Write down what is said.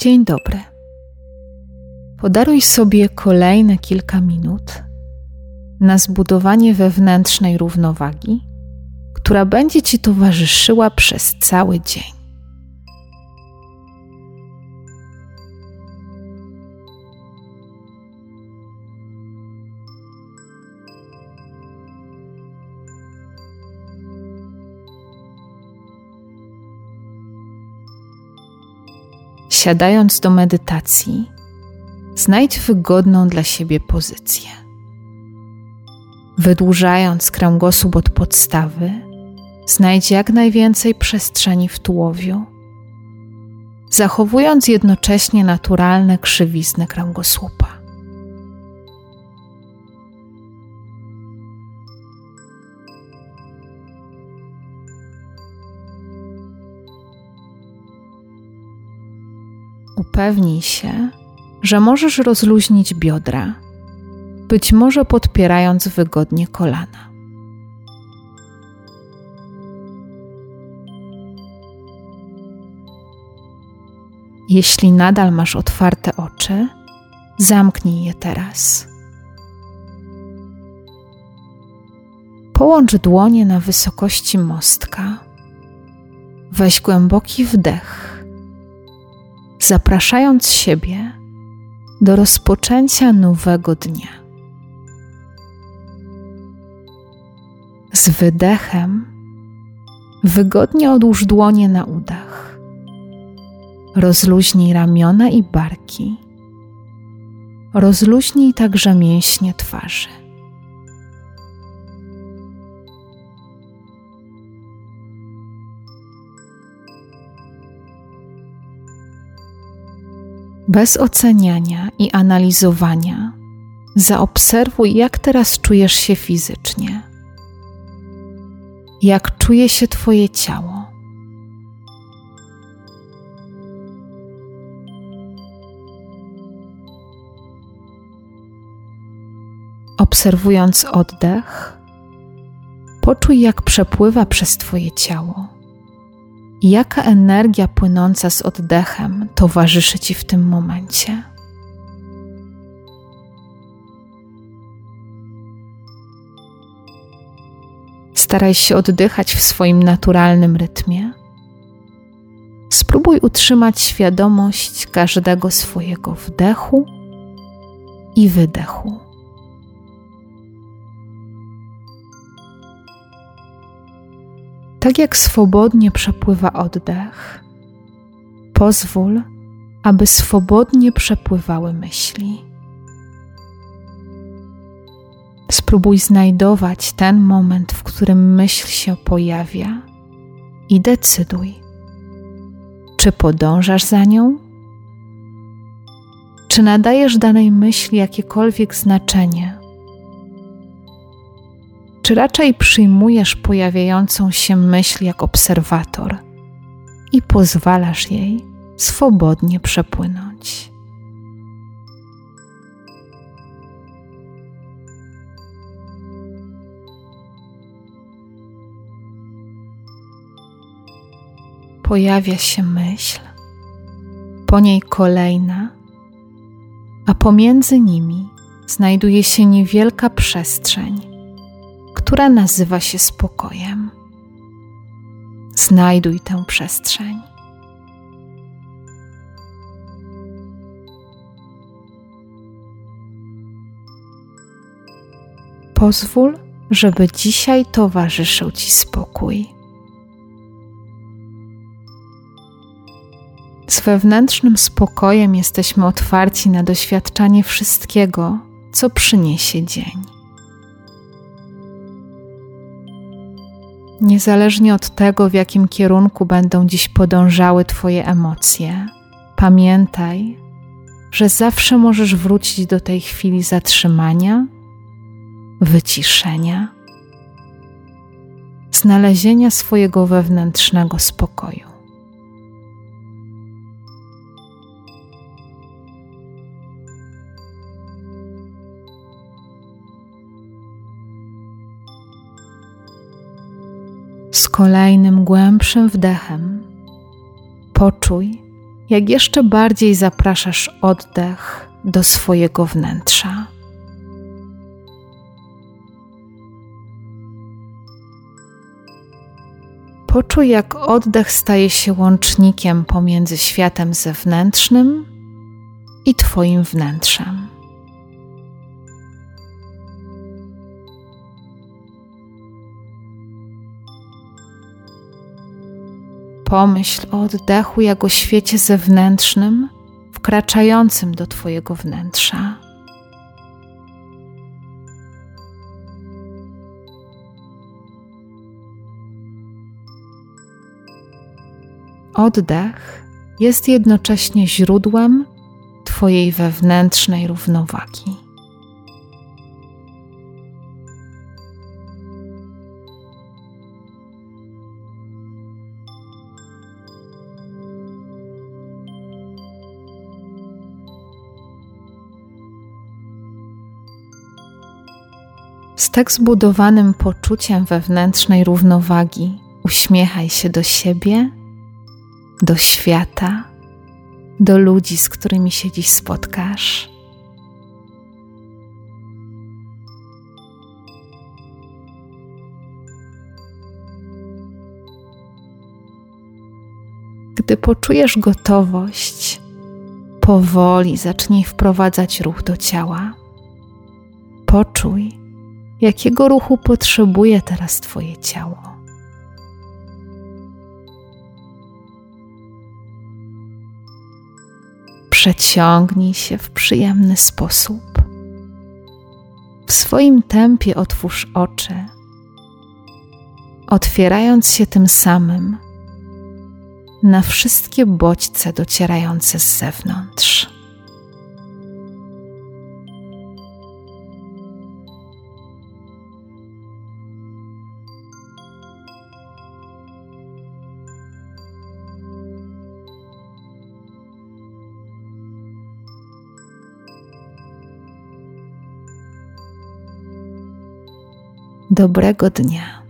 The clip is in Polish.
Dzień dobry. Podaruj sobie kolejne kilka minut na zbudowanie wewnętrznej równowagi, która będzie Ci towarzyszyła przez cały dzień. Siadając do medytacji, znajdź wygodną dla siebie pozycję. Wydłużając kręgosłup od podstawy, znajdź jak najwięcej przestrzeni w tułowiu, zachowując jednocześnie naturalne krzywizny kręgosłupa. Upewnij się, że możesz rozluźnić biodra, być może podpierając wygodnie kolana. Jeśli nadal masz otwarte oczy, zamknij je teraz. Połącz dłonie na wysokości mostka. Weź głęboki wdech zapraszając siebie do rozpoczęcia nowego dnia. Z wydechem wygodnie odłóż dłonie na udach. Rozluźnij ramiona i barki. Rozluźnij także mięśnie twarzy. Bez oceniania i analizowania, zaobserwuj, jak teraz czujesz się fizycznie. Jak czuje się Twoje ciało. Obserwując oddech, poczuj, jak przepływa przez Twoje ciało Jaka energia płynąca z oddechem towarzyszy Ci w tym momencie? Staraj się oddychać w swoim naturalnym rytmie. Spróbuj utrzymać świadomość każdego swojego wdechu i wydechu. Tak jak swobodnie przepływa oddech, pozwól, aby swobodnie przepływały myśli. Spróbuj znajdować ten moment, w którym myśl się pojawia i decyduj, czy podążasz za nią, czy nadajesz danej myśli jakiekolwiek znaczenie czy raczej przyjmujesz pojawiającą się myśl jak obserwator i pozwalasz jej swobodnie przepłynąć? Pojawia się myśl, po niej kolejna, a pomiędzy nimi znajduje się niewielka przestrzeń która nazywa się spokojem. Znajduj tę przestrzeń. Pozwól, żeby dzisiaj towarzyszył Ci spokój. Z wewnętrznym spokojem jesteśmy otwarci na doświadczanie wszystkiego, co przyniesie dzień. Niezależnie od tego, w jakim kierunku będą dziś podążały Twoje emocje, pamiętaj, że zawsze możesz wrócić do tej chwili zatrzymania, wyciszenia, znalezienia swojego wewnętrznego spokoju. Z kolejnym głębszym wdechem poczuj, jak jeszcze bardziej zapraszasz oddech do swojego wnętrza. Poczuj, jak oddech staje się łącznikiem pomiędzy światem zewnętrznym i Twoim wnętrzem. Pomyśl o oddechu jako świecie zewnętrznym, wkraczającym do Twojego wnętrza. Oddech jest jednocześnie źródłem Twojej wewnętrznej równowagi. Z tak zbudowanym poczuciem wewnętrznej równowagi uśmiechaj się do siebie do świata, do ludzi, z którymi się dziś spotkasz. Gdy poczujesz gotowość, powoli zacznij wprowadzać ruch do ciała. Poczuj, jakiego ruchu potrzebuje teraz Twoje ciało. przeciągnij się w przyjemny sposób. W swoim tempie otwórz oczy, otwierając się tym samym na wszystkie bodźce docierające z zewnątrz. Dobrego dnia.